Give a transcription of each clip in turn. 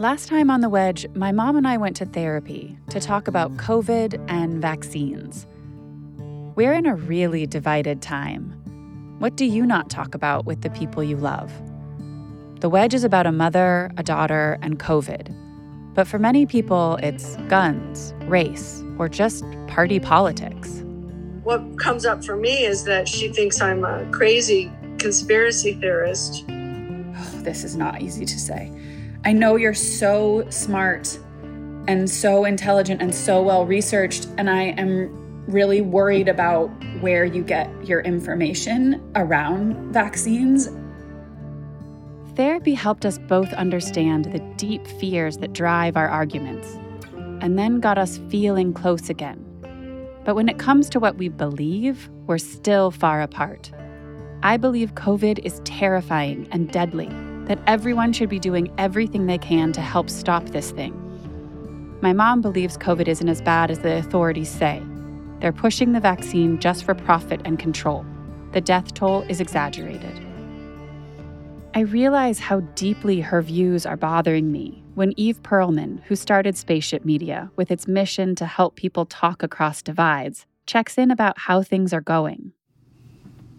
Last time on The Wedge, my mom and I went to therapy to talk about COVID and vaccines. We're in a really divided time. What do you not talk about with the people you love? The Wedge is about a mother, a daughter, and COVID. But for many people, it's guns, race, or just party politics. What comes up for me is that she thinks I'm a crazy conspiracy theorist. Oh, this is not easy to say. I know you're so smart and so intelligent and so well researched, and I am really worried about where you get your information around vaccines. Therapy helped us both understand the deep fears that drive our arguments, and then got us feeling close again. But when it comes to what we believe, we're still far apart. I believe COVID is terrifying and deadly, that everyone should be doing everything they can to help stop this thing. My mom believes COVID isn't as bad as the authorities say. They're pushing the vaccine just for profit and control. The death toll is exaggerated. I realize how deeply her views are bothering me when Eve Pearlman, who started Spaceship Media with its mission to help people talk across divides, checks in about how things are going.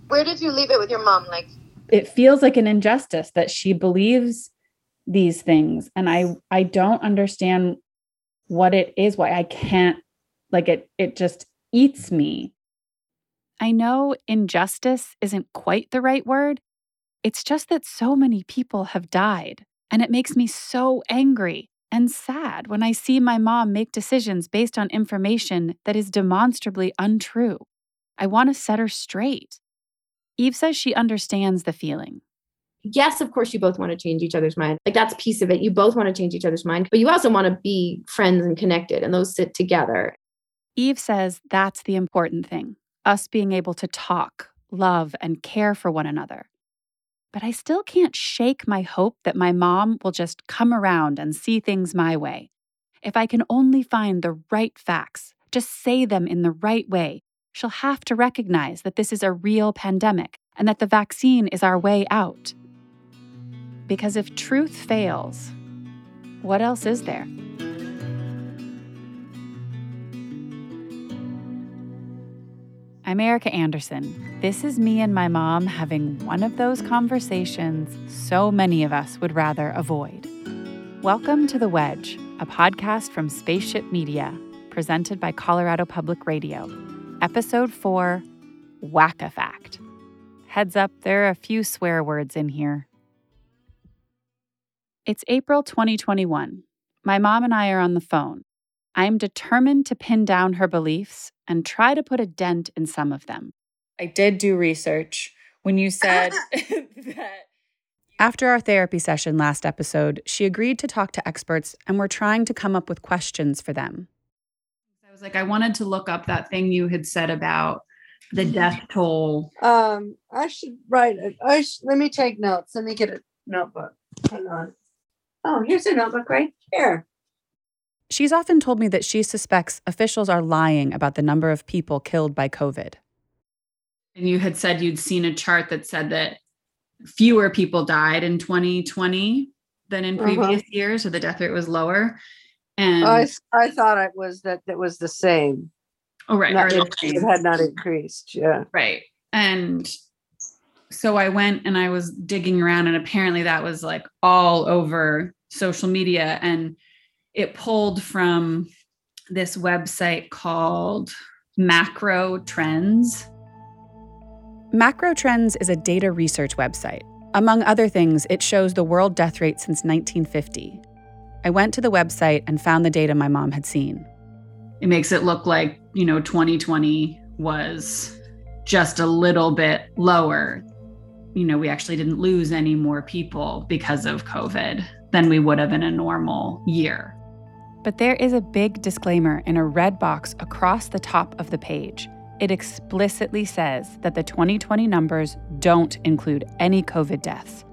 Where did you leave it with your mom? Like, it feels like an injustice that she believes these things, and I I don't understand what it is. Why I can't like it. It just eats me. I know injustice isn't quite the right word. It's just that so many people have died, and it makes me so angry and sad when I see my mom make decisions based on information that is demonstrably untrue. I want to set her straight. Eve says she understands the feeling. Yes, of course, you both want to change each other's mind. Like that's a piece of it. You both want to change each other's mind, but you also want to be friends and connected, and those sit together. Eve says that's the important thing us being able to talk, love, and care for one another. But I still can't shake my hope that my mom will just come around and see things my way. If I can only find the right facts, just say them in the right way, she'll have to recognize that this is a real pandemic and that the vaccine is our way out. Because if truth fails, what else is there? I'm Erica Anderson. This is me and my mom having one of those conversations so many of us would rather avoid. Welcome to The Wedge, a podcast from Spaceship Media, presented by Colorado Public Radio. Episode 4 Whack a Fact. Heads up, there are a few swear words in here. It's April 2021. My mom and I are on the phone. I am determined to pin down her beliefs and try to put a dent in some of them. I did do research when you said that. After our therapy session last episode, she agreed to talk to experts and we're trying to come up with questions for them I was like, I wanted to look up that thing you had said about the death toll. Um, I should write it. I sh- let me take notes. Let me get a notebook. Hang on. Oh, here's a notebook right here. She's often told me that she suspects officials are lying about the number of people killed by COVID. And you had said you'd seen a chart that said that fewer people died in 2020 than in uh-huh. previous uh-huh. years, so the death rate was lower. And I, I thought it was that it was the same. Oh, right. Not, it, it had not increased. Yeah. Right. And so I went and I was digging around, and apparently that was like all over social media. And it pulled from this website called Macro Trends. Macro Trends is a data research website. Among other things, it shows the world death rate since 1950 I went to the website and found the data my mom had seen. It makes it look like, you know, 2020 was just a little bit lower. You know, we actually didn't lose any more people because of COVID than we would have in a normal year. But there is a big disclaimer in a red box across the top of the page. It explicitly says that the 2020 numbers don't include any COVID deaths.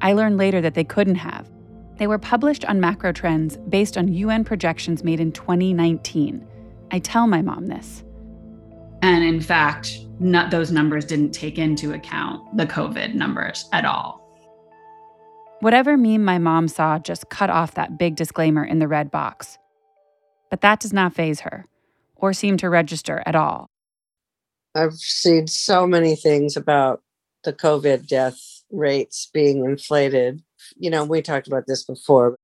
I learned later that they couldn't have they were published on macro trends based on UN projections made in 2019. I tell my mom this. And in fact, not, those numbers didn't take into account the COVID numbers at all. Whatever meme my mom saw just cut off that big disclaimer in the red box. But that does not faze her or seem to register at all. I've seen so many things about the COVID death rates being inflated. You know, we talked about this before.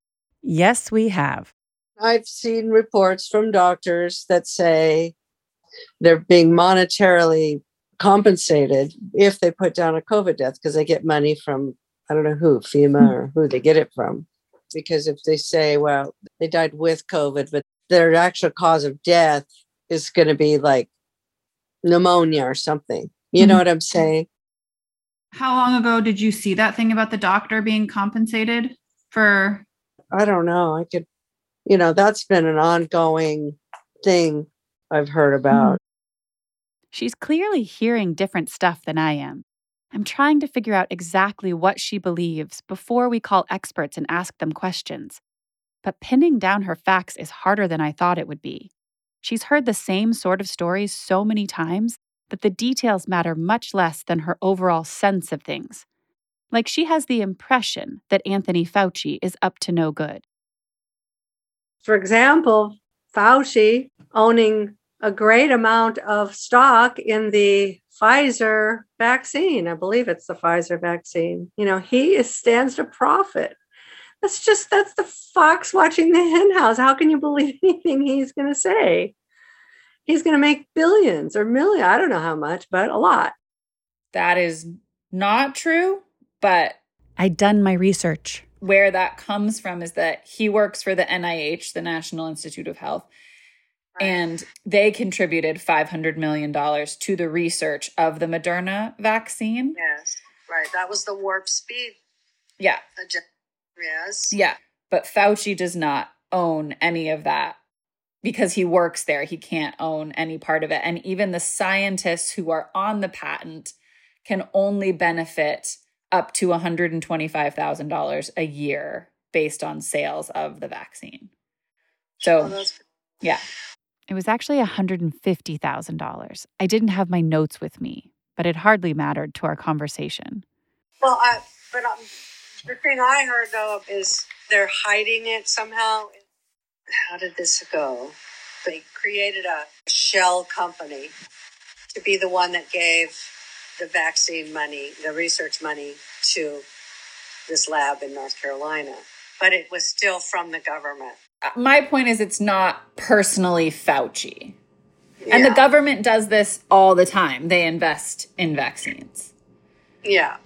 Yes, we have. I've seen reports from doctors that say they're being monetarily compensated if they put down a COVID death because they get money from, I don't know who, FEMA or who they get it from. Because if they say, well, they died with COVID, but their actual cause of death is going to be like pneumonia or something. You know Mhm. what I'm saying? How long ago did you see that thing about the doctor being compensated for? I don't know. I could, you know, that's been an ongoing thing I've heard mm-hmm. about. She's clearly hearing different stuff than I am. I'm trying to figure out exactly what she believes before we call experts and ask them questions. But pinning down her facts is harder than I thought it would be. She's heard the same sort of stories so many times that the details matter much less than her overall sense of things. Like she has the impression that Anthony Fauci is up to no good. for example, Fauci owning a great amount of stock in the Pfizer vaccine. I believe it's the Pfizer vaccine. You know, he is, stands to profit. That's just that's the fox watching the hen house. How can you believe anything he's going to say? He's going to make billions or million. I don't know how much, but a lot. That is not true, but I'd done my research. where that comes from is that he works for the NIH, the National Institute of Health, and they contributed $500 million to the research of the Moderna vaccine. Yes, right. That was the warp speed Yeah. Yes. yeah. But Fauci does not own any of that because he works there. He can't own any part of it. And even the scientists who are on the patent can only benefit up to $125,000 a year based on sales of the vaccine. Oh, So, yeah. It was actually $150,000. I didn't have my notes with me, but it hardly mattered to our conversation. Well, I, but um, the thing I heard though is they're hiding it somehow. How did this go? They created a shell company to be the one that gave the vaccine money, the research money to this lab in North Carolina, but it was still from the government. My point is, it's not personally Fauci. And the government does this all the time. They invest in vaccines. Yeah.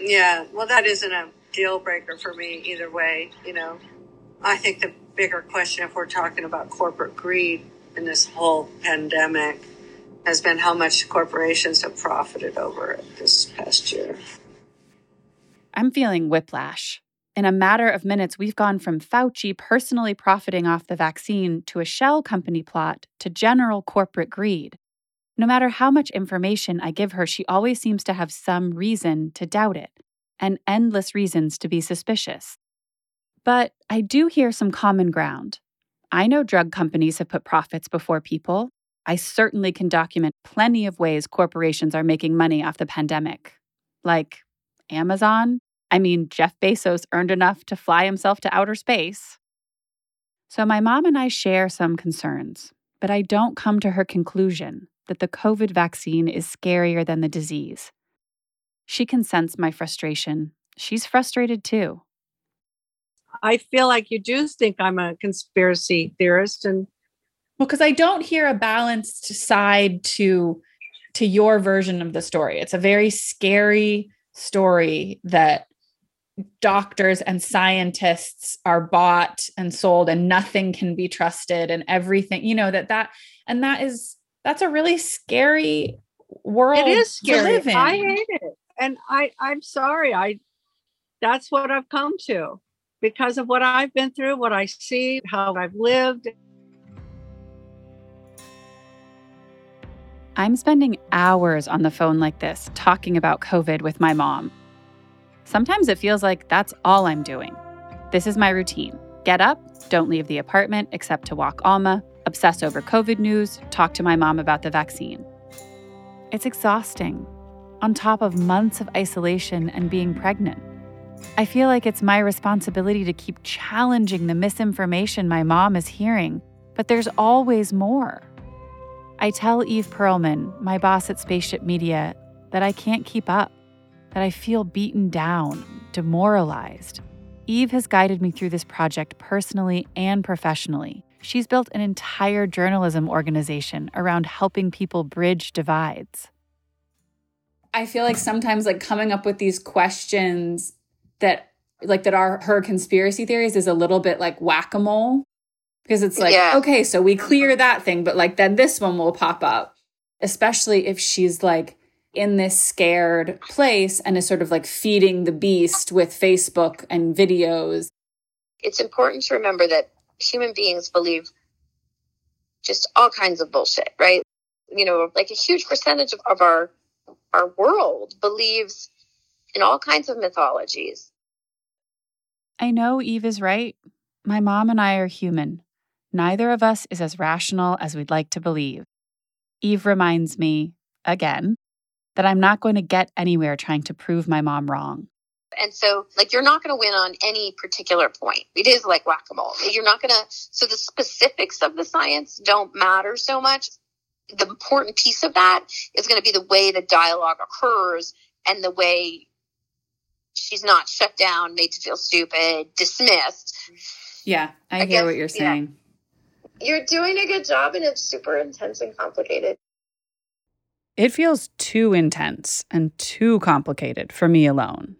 Yeah. Well, that isn't a deal breaker for me either way. You know, I think the bigger question, if we're talking about corporate greed in this whole pandemic, has been how much corporations have profited over it this past year. I'm feeling whiplash. In a matter of minutes, we've gone from Fauci personally profiting off the vaccine to a shell company plot to general corporate greed. No matter how much information I give her, she always seems to have some reason to doubt it and endless reasons to be suspicious. But I do hear some common ground. I know drug companies have put profits before people. I certainly can document plenty of ways corporations are making money off the pandemic, like Amazon. I mean, Jeff Bezos earned enough to fly himself to outer space. So, my mom and I share some concerns, but I don't come to her conclusion that the COVID vaccine is scarier than the disease. She can sense my frustration. She's frustrated too. I feel like you do think I'm a conspiracy theorist, and Well, because I don't hear a balanced side to to your version of the story. It's a very scary story that doctors and scientists are bought and sold and nothing can be trusted and everything, you know, that that and that is that's a really scary world it is to scary. live in. I hate it, and I I'm sorry. I that's what I've come to because of what I've been through, what I see, how I've lived. I'm spending hours on the phone like this talking about COVID with my mom. Sometimes it feels like that's all I'm doing. This is my routine get up, don't leave the apartment except to walk Alma, obsess over COVID news, talk to my mom about the vaccine. It's exhausting, on top of months of isolation and being pregnant. I feel like it's my responsibility to keep challenging the misinformation my mom is hearing, but there's always more. I tell Eve Pearlman, my boss at Spaceship Media, that I can't keep up, that I feel beaten down, demoralized. Eve has guided me through this project personally and professionally. She's built an entire journalism organization around helping people bridge divides. I feel like sometimes like coming up with these questions that like that are her conspiracy theories is a little bit like whack-a-mole because it's like Yeah. okay so we clear that thing but like then this one will pop up especially if she's like in this scared place and is sort of like feeding the beast with Facebook and videos it's important to remember that human beings believe just all kinds of bullshit, right? You know, like a huge percentage of, of our our world believes in all kinds of mythologies. I know Eve is right. My mom and I are human. Neither of us is as rational as we'd like to believe. Eve reminds me, again, that I'm not going to get anywhere trying to prove my mom wrong. And so, like, you're not going to win on any particular point. It is like whack a mole. You're not going to, so the specifics of the science don't matter so much. The important piece of that is going to be the way the dialogue occurs and the way she's not shut down, made to feel stupid, dismissed. yeah I, I hear guess- what you're yeah. saying You're doing a good job and it's super intense and complicated. It feels too intense and too complicated for me alone.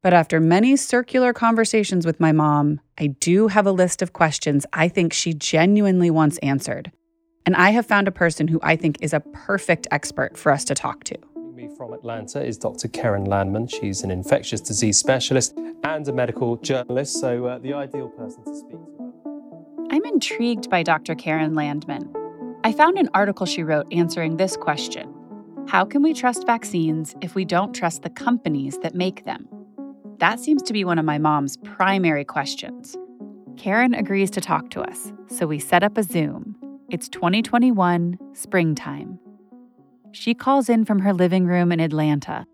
But after many circular conversations with my mom, I do have a list of questions I think she genuinely wants answered. And I have found a person who I think is a perfect expert for us to talk to. Me from Atlanta is Dr. Keren Landman. She's an infectious disease specialist and a medical journalist, so uh, the ideal person to speak to. I'm intrigued by Dr. Keren Landman. I found an article she wrote answering this question How can we trust vaccines if we don't trust the companies that make them? That seems to be one of my mom's primary questions. Keren agrees to talk to us, so we set up a Zoom. It's 2021, springtime. She calls in from her living room in Atlanta,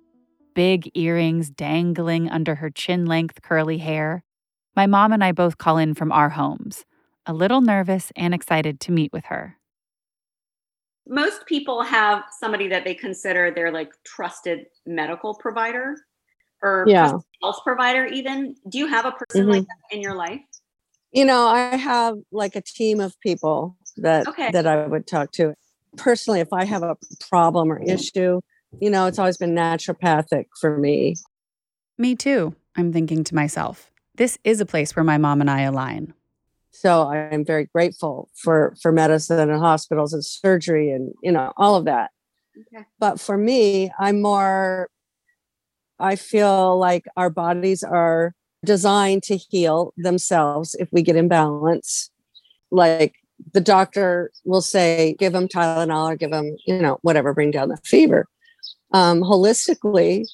big earrings dangling under her chin length curly hair. My mom and I both call in from our homes, a little nervous and excited to meet with her. most people have somebody that they consider their like trusted medical provider or Yeah. health provider even do you have a person like mm-hmm. that in your life You know, I have like a team of people that Okay. that I would talk to. Personally, if I have a problem or issue, you know, it's always been naturopathic for me. Me too, I'm thinking to myself. This is a place where my mom and I align. So I'm very grateful for for medicine and hospitals and surgery and you know all of that. okay But for me, I'm more I feel like our bodies are designed to heal themselves if we get imbalance. Like the doctor will say, give them Tylenol or give them, you know, whatever, bring down the fever. Um, holistically,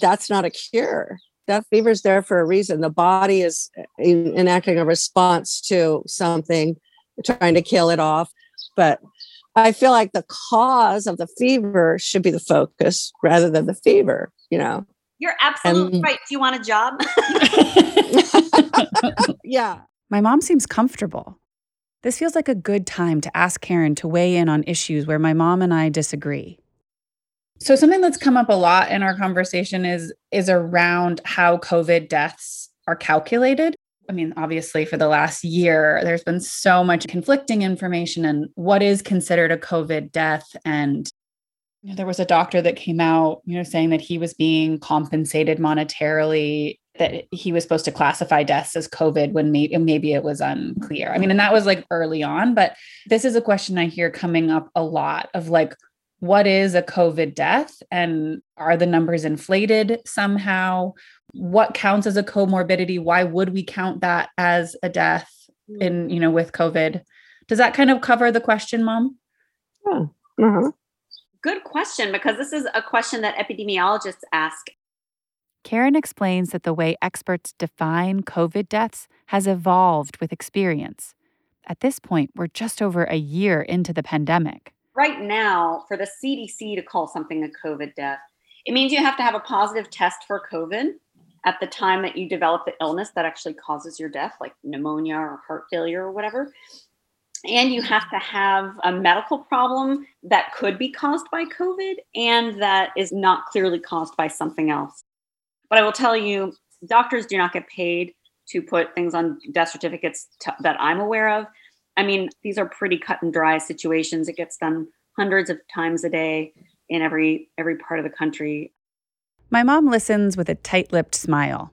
that's not a cure. That fever's there for a reason. The body is en- enacting a response to something, trying to kill it off. But I feel like the cause of the fever should be the focus rather than the fever, you know? you're absolutely And- right do you want a job Yeah. My mom seems comfortable. This feels like a good time to ask Keren to weigh in on issues where my mom and I disagree. So something that's come up a lot in our conversation is is around how COVID deaths are calculated. I mean, obviously for the last year there's been so much conflicting information and what is considered a COVID death and you know, there was a doctor that came out, you know, saying that he was being compensated monetarily that he was supposed to classify deaths as COVID when maybe maybe it was unclear. I mean, and that was like early on, but this is a question I hear coming up a lot of like what is a COVID death and are the numbers inflated somehow? What counts as a comorbidity? Why would we count that as a death in, you know, with COVID? Does that kind of cover the question, mom? Uh-huh. good question because this is a question that epidemiologists ask Keren explains that the way experts define COVID deaths has evolved with experience. At this point, we're just over a year into the pandemic. right now for the CDC to call something a COVID death, it means you have to have a positive test for COVID at the time that you develop the illness that actually causes your death, like pneumonia or heart failure or whatever. And you have to have a medical problem that could be caused by COVID and that is not clearly caused by something else. But I will tell you, doctors do not get paid to put things on death certificates t- that I'm aware of. I mean, these are pretty cut and dry situations. It gets done hundreds of times a day in every every part of the country. My mom listens with a tight lipped smile.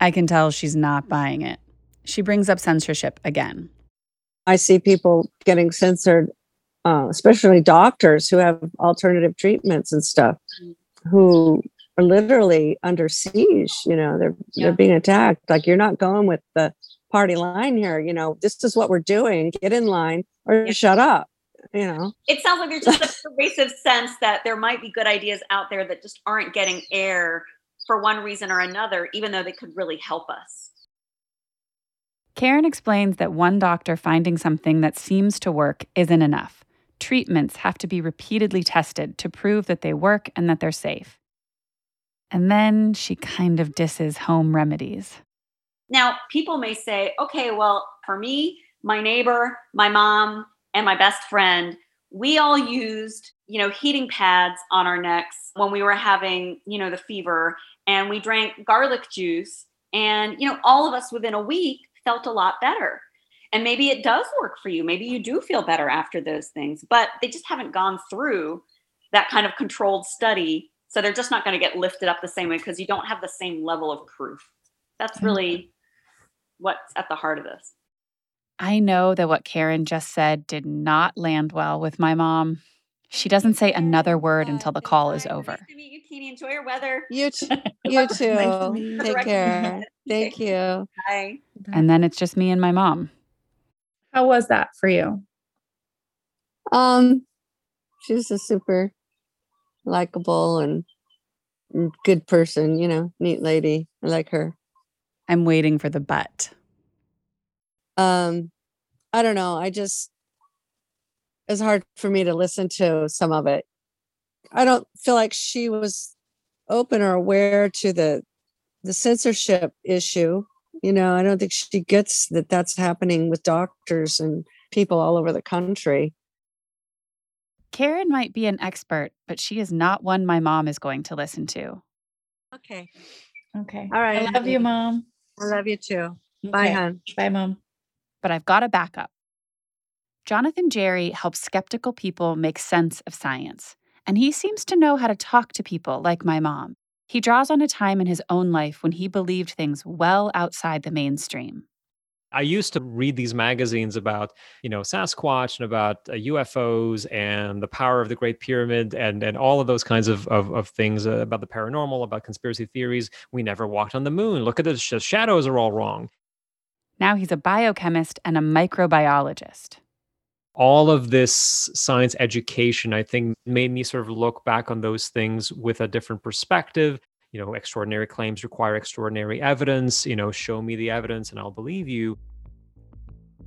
I can tell she's not buying it. She brings up censorship again. I see people getting censored, uh, especially doctors who have alternative treatments and stuff, who are literally under siege. You know, they're Yeah. they're being attacked. Like you're not going with the party line here. You know, this is what we're doing. Get in line or Yeah. shut up. You know. It sounds like there's just a pervasive sense that there might be good ideas out there that just aren't getting air for one reason or another, even though they could really help us. Keren explains that one doctor finding something that seems to work isn't enough. Treatments have to be repeatedly tested to prove that they work and that they're safe. And then she kind of disses home remedies. Now, people may say, okay, well, for me, my neighbor, my mom, and my best friend, we all used, you know, heating pads on our necks when we were having, you know, the fever, and we drank garlic juice, and, you know, all of us within a week felt a lot better. And maybe it does work for you. Maybe you do feel better after those things, but they just haven't gone through that kind of controlled study. So they're just not going to get lifted up the same way because you don't have the same level of proof. That's really what's at the heart of this. I know that what Keren just said did not land well with my mom. She doesn't say another word until the call is over. Nice to meet you, Kini. Enjoy your weather. You t- you too. meet Take care. Thank you. Bye. And then it's just me and my mom. How was that for you? Um, she's a super likable and and good person. You know, neat lady. I like her. I'm waiting for the but. um i don't know i just it's hard for me to listen to some of it i don't feel like she was open or aware to the the censorship issue you know i don't think she gets that that's happening with doctors and people all over the country Keren might be an expert, but she is not one my mom is going to listen to. okay Okay. All right. I love you, mom. i love you too bye Okay. hon Bye, mom. But I've got a backup. Jonathan Jarry helps skeptical people make sense of science, and he seems to know how to talk to people like my mom. He draws on a time in his own life when he believed things well outside the mainstream. I used to read these magazines about, you know, Sasquatch and about uh, UFOs and the power of the Great Pyramid and and all of those kinds of of, of things uh, about the paranormal, about conspiracy theories. We never walked on the moon. Look at the sh- shadows are all wrong. Now he's a biochemist and a microbiologist. All of this science education, I think, made me sort of look back on those things with a different perspective. You know, extraordinary claims require extraordinary evidence. You know, show me the evidence and I'll believe you.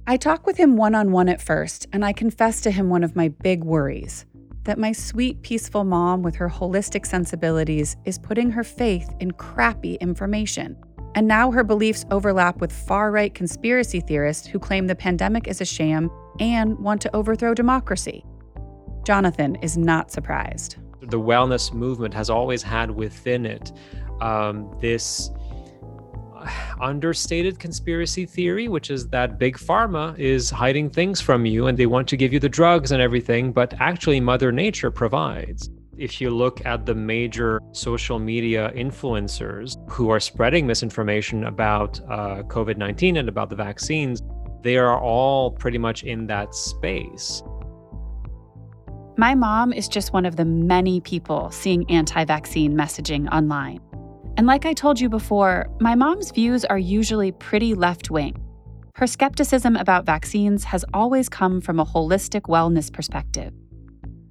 I talk with him one on one at first, and I confess to him one of my big worries that my sweet, peaceful mom with her holistic sensibilities is putting her faith in crappy information. And now her beliefs overlap with far right conspiracy theorists who claim the pandemic is a sham and want to overthrow democracy. Jonathan is not surprised. The wellness movement has always had within it um, this understated conspiracy theory, which is that big pharma is hiding things from you and they want to give you the drugs and everything, but actually, Mother Nature provides. If you look at the major social media influencers who are spreading misinformation about uh, COVID 19 and about the vaccines, they are all pretty much in that space. My mom is just one of the many people seeing anti vaccine messaging online. And like I told you before, my mom's views are usually pretty left wing. Her skepticism about vaccines has always come from a holistic wellness perspective.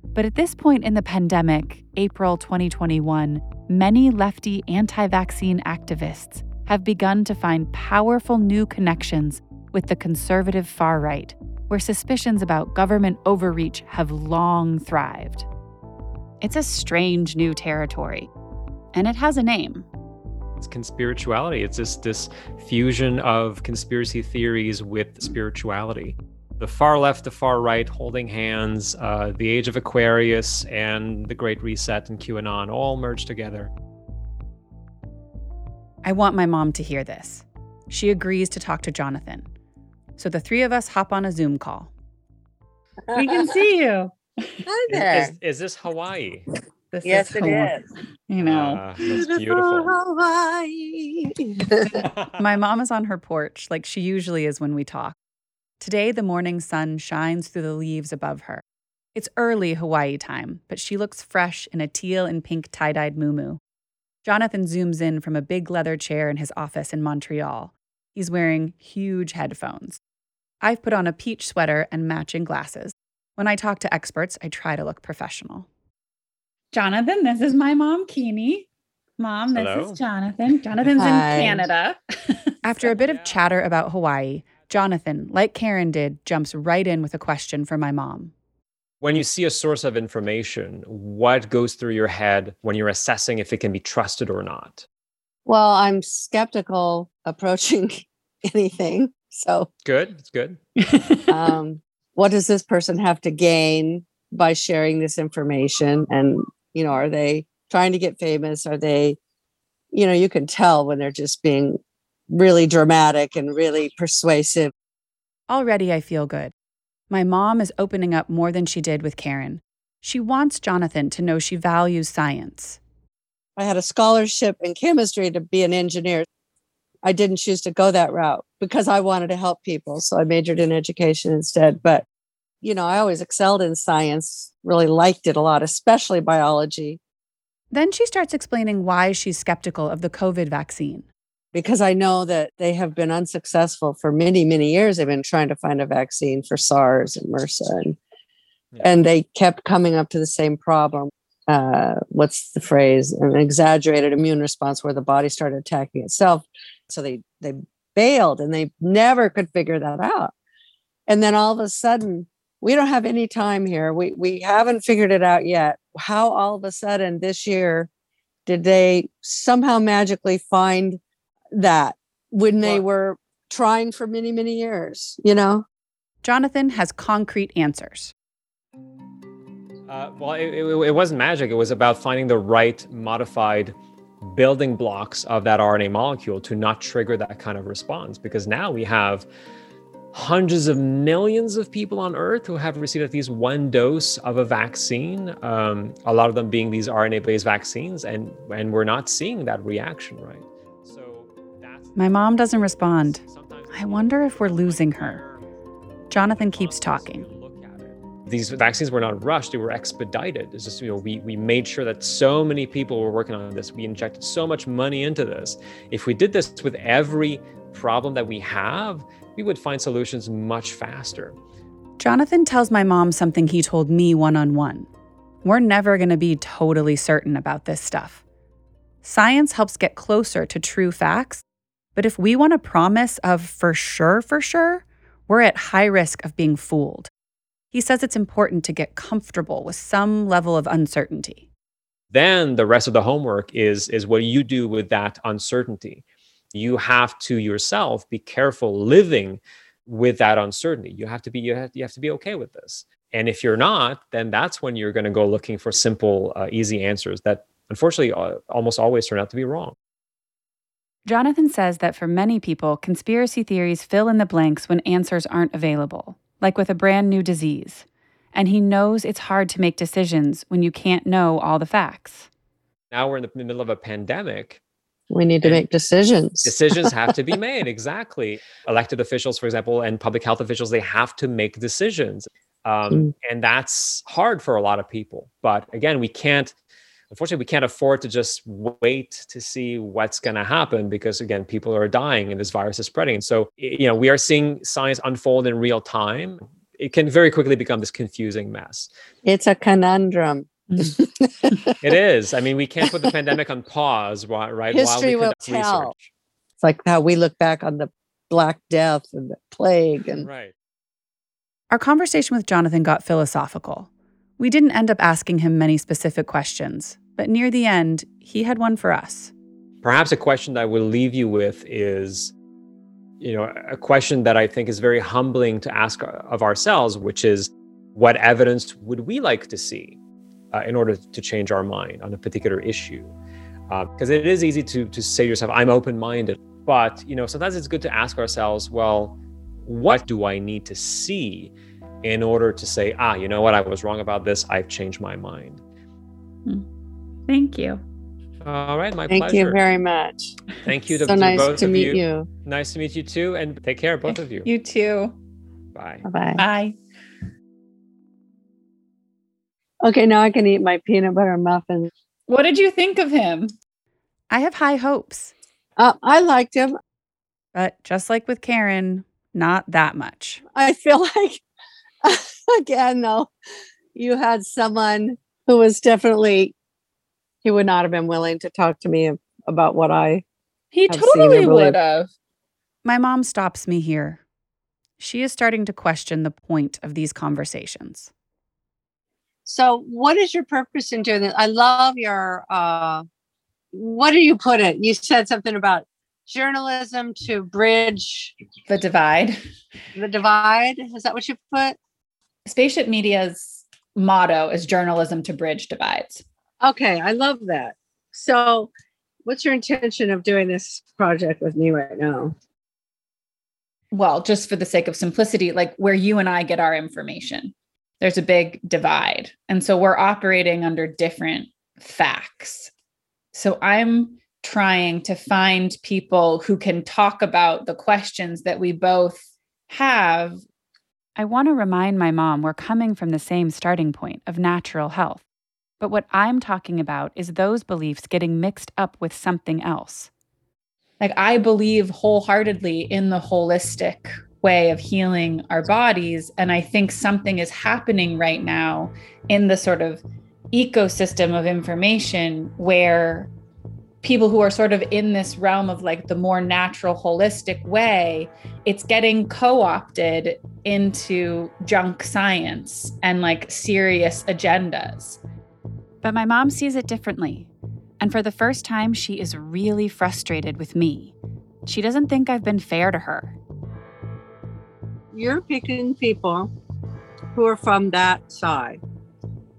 But at this point in the pandemic, April 2021, many lefty anti vaccine activists have begun to find powerful new connections with the conservative far right, where suspicions about government overreach have long thrived. It's a strange new territory, and it has a name It's conspirituality. It's this this fusion of conspiracy theories with spirituality. The far left, the far right, holding hands, uh, the age of Aquarius, and the Great Reset and QAnon all merged together. I want my mom to hear this. She agrees to talk to Jonathan. So the three of us hop on a Zoom call. We can see you. Hi Is, there. is, is this Hawaii? This yes, is it Hawaii. is. You know. Ah, that's beautiful. Hawaii. My mom is on her porch like she usually is when we talk. Today, the morning sun shines through the leaves above her. It's early Hawaii time, but she looks fresh in a teal and pink tie dyed muumuu. Jonathan zooms in from a big leather chair in his office in Montreal. He's wearing huge headphones. I've put on a peach sweater and matching glasses. When I talk to experts, I try to look professional. Jonathan, this is my mom, Kini. Mom, this Hello. is Jonathan. Jonathan's Hi. in Canada. After a bit of chatter about Hawaii, Jonathan, like Keren did, jumps right in with a question for my mom. When you see a source of information, what goes through your head when you're assessing if it can be trusted or not? well, I'm skeptical approaching anything. So, Good. It's good. um, what does this person have to gain by sharing this information? And, you know, are they trying to get famous? Are they, you know, you can tell when they're just being really dramatic and really persuasive. Already, I feel good. My mom is opening up more than she did with Keren. She wants Jonathan to know she values science. I had a scholarship in chemistry to be an engineer. I didn't choose to go that route because I wanted to help people. So I majored in education instead. But, you know, I always excelled in science, really liked it a lot, especially biology, Then she starts explaining why she's skeptical of the COVID vaccine. because I know that they have been unsuccessful for many, many years. They've been trying to find a vaccine for SARS and MRSA, and, Yeah. and they kept coming up to the same problem. Uh, what's the phrase? An exaggerated immune response where the body started attacking itself. So they they bailed and they never could figure that out. And then all of a sudden, we don't have any time here. We we haven't figured it out yet. How all of a sudden this year did they somehow magically find that when they were trying for many many years, you know? Jonathan has concrete answers. Uh, well, it, it, it wasn't magic. It was about finding the right modified building blocks of that RNA molecule to not trigger that kind of response. Because now we have hundreds of millions of people on Earth who have received at least one dose of a vaccine. Um, a lot of them being these RNA-based vaccines, and and we're not seeing that reaction, right? So that's My mom doesn't respond. Sometimes I wonder if we're losing her. Jonathan keeps talking. These vaccines were not rushed; they were expedited. It's just you know we we made sure that so many people were working on this. We injected so much money into this. If we did this with every problem that we have, we would find solutions much faster. Jonathan tells my mom something he told me one on one. We're never going to be totally certain about this stuff. Science helps get closer to true facts, but if we want a promise of for sure, for sure, we're at high risk of being fooled. He says it's important to get comfortable with some level of uncertainty. Then the rest of the homework is is what you do with that uncertainty. You have to yourself be careful living with that uncertainty. You have to be you have, you have to be okay with this. And if you're not, then that's when you're going to go looking for simple, uh, easy answers that unfortunately uh, almost always turn out to be wrong. Jonathan says that for many people, conspiracy theories fill in the blanks when answers aren't available, like with a brand new disease. And he knows it's hard to make decisions when you can't know all the facts. Now we're in the middle of a pandemic. We need to make decisions. Decisions have to be made. Exactly. Elected officials, for example, and public health officials, they have to make decisions. Um, Mm. And that's hard for a lot of people. But again, we can't, unfortunately, we can't afford to just wait to see what's going to happen because, again, people are dying and this virus is spreading. And so, you know, we are seeing science unfold in real time. It can very quickly become this confusing mess. It's a conundrum. It is. I mean, we can't put the pandemic on pause, whi- right? History will conduct tell. research. It's like how we look back on the Black Death and the plague and Right. Our conversation with Jonathan got philosophical. We didn't end up asking him many specific questions, but near the end, he had one for us. perhaps a question that I will leave you with is you know a question that I think is very humbling to ask of ourselves, which is what evidence would we like to see uh, in order to change our mind on a particular issue? Because uh, it is easy to to say to yourself, "I'm open-minded," but you know sometimes it's good to ask ourselves, "Well, what do I need to see in order to say, ah, you know what, I was wrong about this. I've changed my mind." Hmm. Thank you. All right, my Thank pleasure. you very much. Thank you so to, to nice both to of meet you. you. Nice to meet you too, and take care, both of you. You too. Bye. Bye-bye. Bye. Okay, now I can eat my peanut butter muffin. What did you think of him? I have high hopes, Uh, I liked him. but just like with Keren, not that much. I feel like, again, though, you had someone who was definitely, he would not have been willing to talk to me about what I. He I've seen or totally would have. My mom stops me here. She is starting to question the point of these conversations. So, what is your purpose in doing this? I love your, uh, what do you put it? You said something about journalism to bridge The divide. the divide. Is that what you put? Spaceship Media's motto is journalism to bridge divides. Okay, I love that. So, what's your intention of doing this project with me right now? Well, just for the sake of simplicity, like where you and I get our information, there's a big divide. And so we're operating under different facts. So I'm trying to find people who can talk about the questions that we both have. I want to remind my mom we're coming from the same starting point of natural health. But what I'm talking about is those beliefs getting mixed up with something else. Like, I believe wholeheartedly in the holistic way of healing our bodies. And I think something is happening right now in the sort of ecosystem of information where people who are sort of in this realm of like the more natural, holistic way, it's getting co opted into junk science and like serious agendas. But my mom sees it differently. And for the first time, she is really frustrated with me. She doesn't think I've been fair to her. You're picking people who are from that side.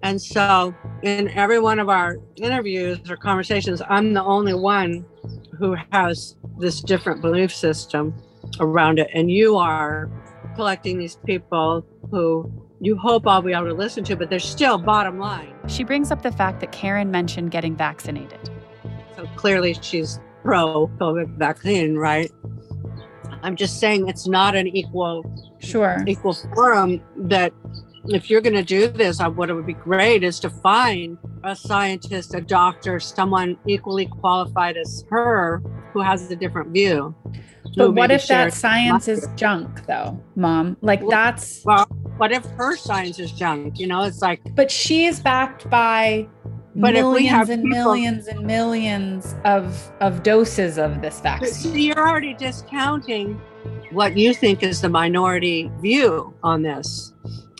And so, in every one of our interviews or conversations, I'm the only one who has this different belief system around it. And you are collecting these people who you hope I'll be able to listen to, but they're still bottom line. She brings up the fact that Keren mentioned getting vaccinated. So clearly she's pro COVID vaccine, right? I'm just saying it's not an equal Sure. equal forum that if you're going to do this, uh, what it would be great is to find a scientist, a doctor, someone equally qualified as her who has a different view. But what if that science is junk, though, mom? Like, Well- that's, Well, what if her science is junk? You know, it's like, but she is backed by But if we millions have and people- millions and millions of of doses of this vaccine. see, you're already discounting what you think is the minority view on this.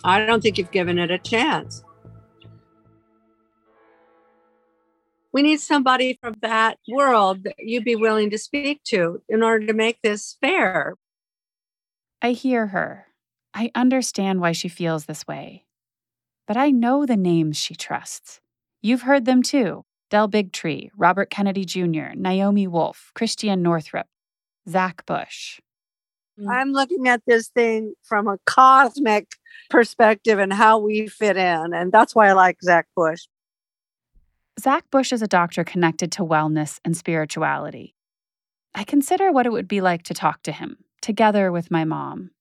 I don't think you've given it a chance. We need somebody from that world that you'd be willing to speak to in order to make this fair. I hear her. I understand why she feels this way. But I know the names she trusts. You've heard them too Del Bigtree, Robert Kennedy Jr., Naomi Wolf, Christiane Northrup, Zach Bush. Mm. I'm looking at this thing from a cosmic perspective and how we fit in. And that's why I like Zach Bush. Zach Bush is a doctor connected to wellness and spirituality. I consider what it would be like to talk to him, together with my mom.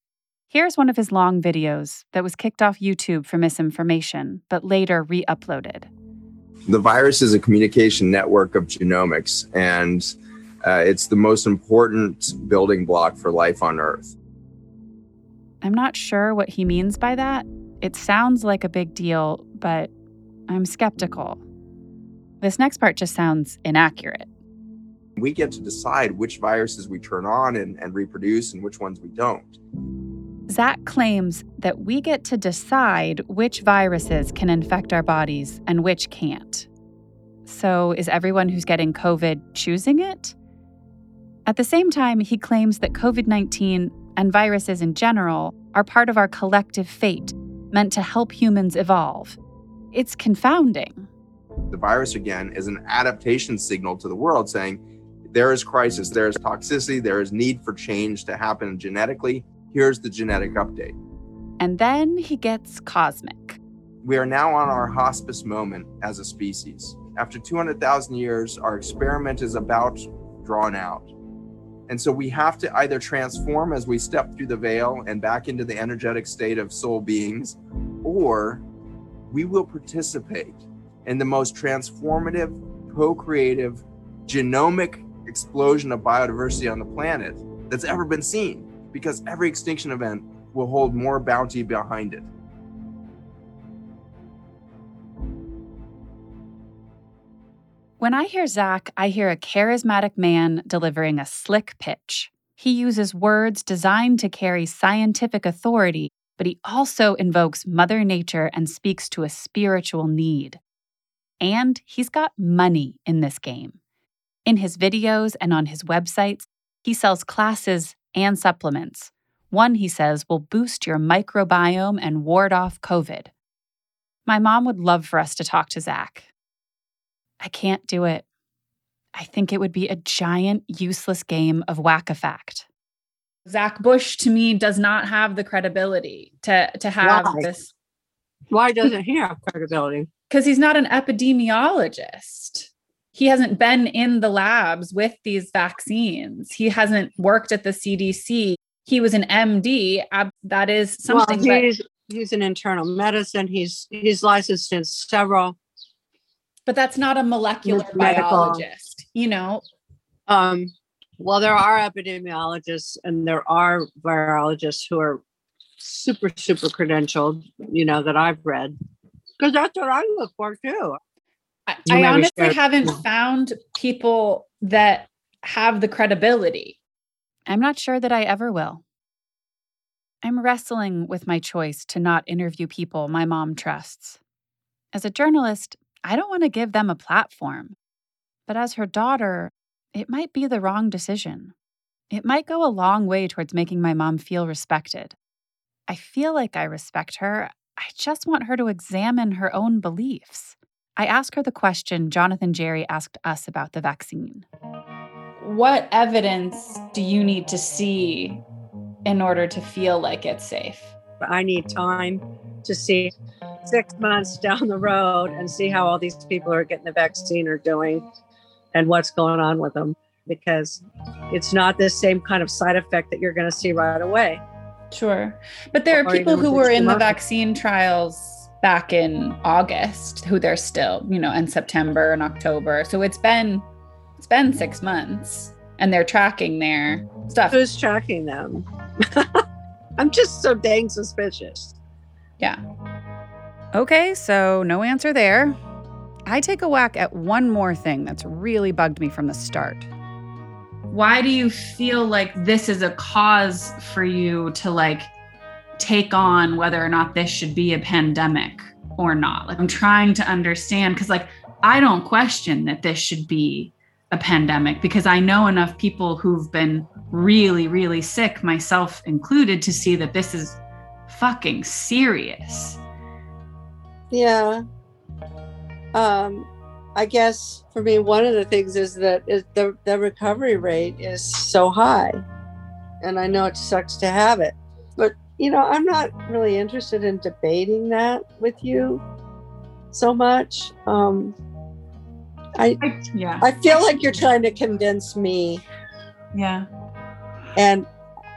Here's one of his long videos that was kicked off YouTube for misinformation, but later re uploaded. The virus is a communication network of genomics, and uh, it's the most important building block for life on Earth. I'm not sure what he means by that. It sounds like a big deal, but I'm skeptical. This next part just sounds inaccurate. We get to decide which viruses we turn on and, and reproduce and which ones we don't. Zach claims that we get to decide which viruses can infect our bodies and which can't. So, is everyone who's getting COVID choosing it? At the same time, he claims that COVID 19 and viruses in general are part of our collective fate, meant to help humans evolve. It's confounding. The virus, again, is an adaptation signal to the world saying there is crisis, there is toxicity, there is need for change to happen genetically. Here's the genetic update. And then he gets cosmic. We are now on our hospice moment as a species. After 200,000 years, our experiment is about drawn out. And so we have to either transform as we step through the veil and back into the energetic state of soul beings, or we will participate in the most transformative, co creative, genomic explosion of biodiversity on the planet that's ever been seen, because every extinction event will hold more bounty behind it. When I hear Zach, I hear a charismatic man delivering a slick pitch. He uses words designed to carry scientific authority, but he also invokes Mother Nature and speaks to a spiritual need. And he's got money in this game. In his videos and on his websites, he sells classes and supplements. One, he says, will boost your microbiome and ward off COVID. My mom would love for us to talk to Zach. I can't do it. I think it would be a giant, useless game of whack a fact. Zach Bush to me does not have the credibility to to have Why? this Why doesn't he have credibility? because he's not an epidemiologist. He hasn't been in the labs with these vaccines. He hasn't worked at the CDC. He was an MD. That is something. well, but- he's an internal medicine. He's he's licensed in several. But that's not a molecular Medical. biologist, you know? Um, well, there are epidemiologists and there are virologists who are super super credentialed. You know that I've read because that's what I look for too. I, You I honestly share- haven't yeah. found people that have the credibility. I'm not sure that I ever will. I'm wrestling with my choice to not interview people my mom trusts. As a journalist, I don't want to give them a platform. But as her daughter, it might be the wrong decision. It might go a long way towards making my mom feel respected. I feel like I respect her. I just want her to examine her own beliefs. I ask her the question Jonathan Jarry asked us about the vaccine. What evidence do you need to see in order to feel like it's safe? I need time to see six months down the road and see how all these people who are getting the vaccine are doing and what's going on with them because it's not the same kind of side effect that you're going to see right away. Sure. But there are people who were in the vaccine trials back in August who they're still, you know, in September and October. So it's been it's been 6 months and they're tracking their stuff. Who's tracking them? I'm just so dang suspicious. Yeah. Okay, so no answer there. I take a whack at one more thing that's really bugged me from the start. Why do you feel like this is a cause for you to like take on whether or not this should be a pandemic or not? Like I'm trying to understand cuz like I don't question that this should be a pandemic because I know enough people who've been really really sick myself included to see that this is fucking serious. Yeah. Um, I guess for me, one of the things is that is the the recovery rate is so high, and I know it sucks to have it, but you know I'm not really interested in debating that with you so much. Um, I Yeah. I feel like you're trying to convince me, Yeah. And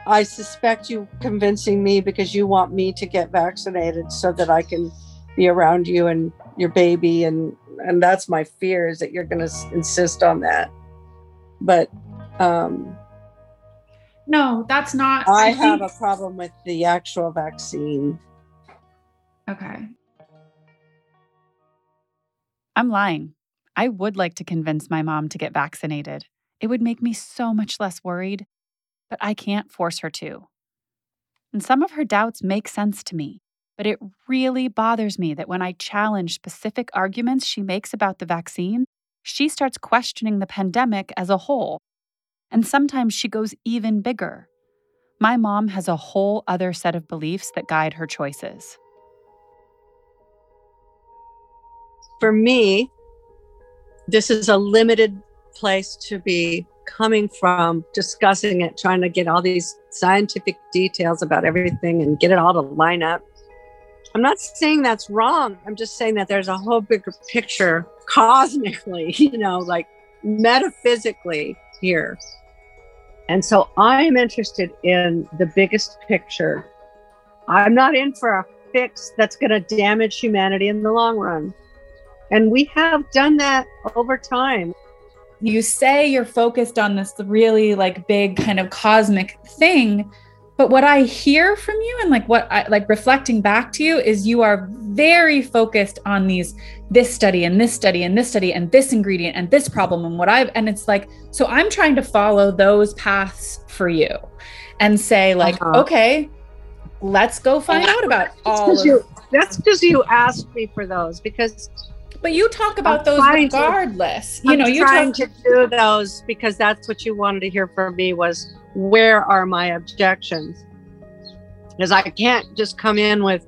I suspect you convincing me because you want me to get vaccinated so that I can be around you and your baby and and that's my fear is that you're going to insist on that but um No, that's not i have a problem with the actual vaccine Okay. I'm lying. I would like to convince my mom to get vaccinated. It would make me so much less worried, but I can't force her to. And some of her doubts make sense to me, but it really bothers me that when I challenge specific arguments she makes about the vaccine, she starts questioning the pandemic as a whole. And sometimes she goes even bigger. My mom has a whole other set of beliefs that guide her choices. For me, this is a limited place to be coming from, discussing it, trying to get all these scientific details about everything and get it all to line up. I'm not saying that's wrong. I'm just saying that there's a whole bigger picture cosmically, you know, like metaphysically here. And so I'm interested in the biggest picture. I'm not in for a fix that's going to damage humanity in the long run. And we have done that over time. You say you're focused on this really like big kind of cosmic thing, but what I hear from you and like what I like reflecting back to you is you are very focused on these this study and this study and this study and this ingredient and this problem and what I've and it's like so I'm trying to follow those paths for you and say like Uh-huh. okay let's go find out about all 'cause of you, that's because you asked me for those because but you talk about I'm those trying to- regardless. You I'm know you trying talk to do those because that's what you wanted to hear from me was where are my objections? Because i can't just come in with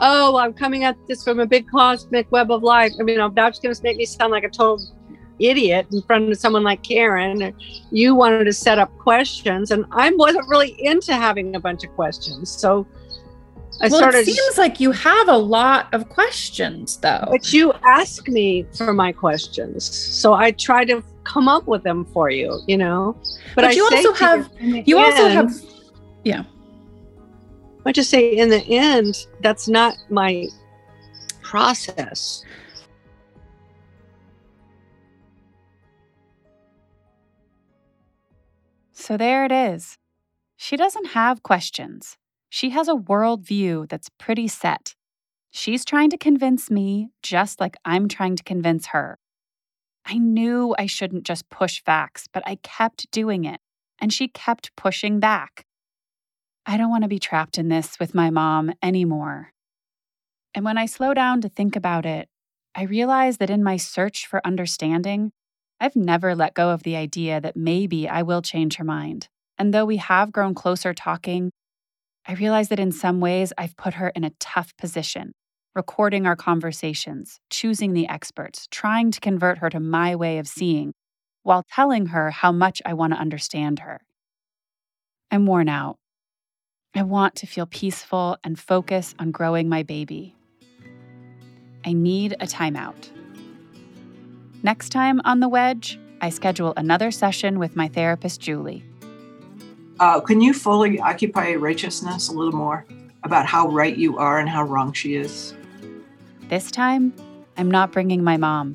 oh i'm coming at this from a big cosmic web of life. I mean that's going to make me sound like a total idiot in front of someone like Keren. You wanted to set up questions and i wasn't really into having a bunch of questions. So i well started it seems like you have a lot of questions though but you ask me for my questions so i try to come up with them for you you know But I you say also have- in the you also have yeah i just say in the end that's not my process So there it is. She doesn't have questions. She has a worldview that's pretty set. She's trying to convince me just like I'm trying to convince her. I knew I shouldn't just push facts, but I kept doing it, and she kept pushing back. I don't want to be trapped in this with my mom anymore. And when I slow down to think about it, I realize that in my search for understanding, I've never let go of the idea that maybe I will change her mind. And though we have grown closer talking, I realize that in some ways I've put her in a tough position, recording our conversations, choosing the experts, trying to convert her to my way of seeing, while telling her how much I want to understand her. I'm worn out. I want to feel peaceful and focus on growing my baby. I need a timeout. Next time on The Wedge, I schedule another session with my therapist, Julie. Uh, can you fully occupy righteousness a little more about how right you are and how wrong she is? This time, I'm not bringing my mom.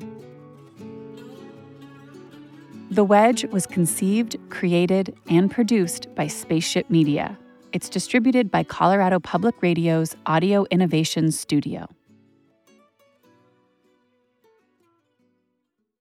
The Wedge was conceived, created, and produced by Spaceship Media. It's distributed by Colorado Public Radio's Audio Innovation Studio.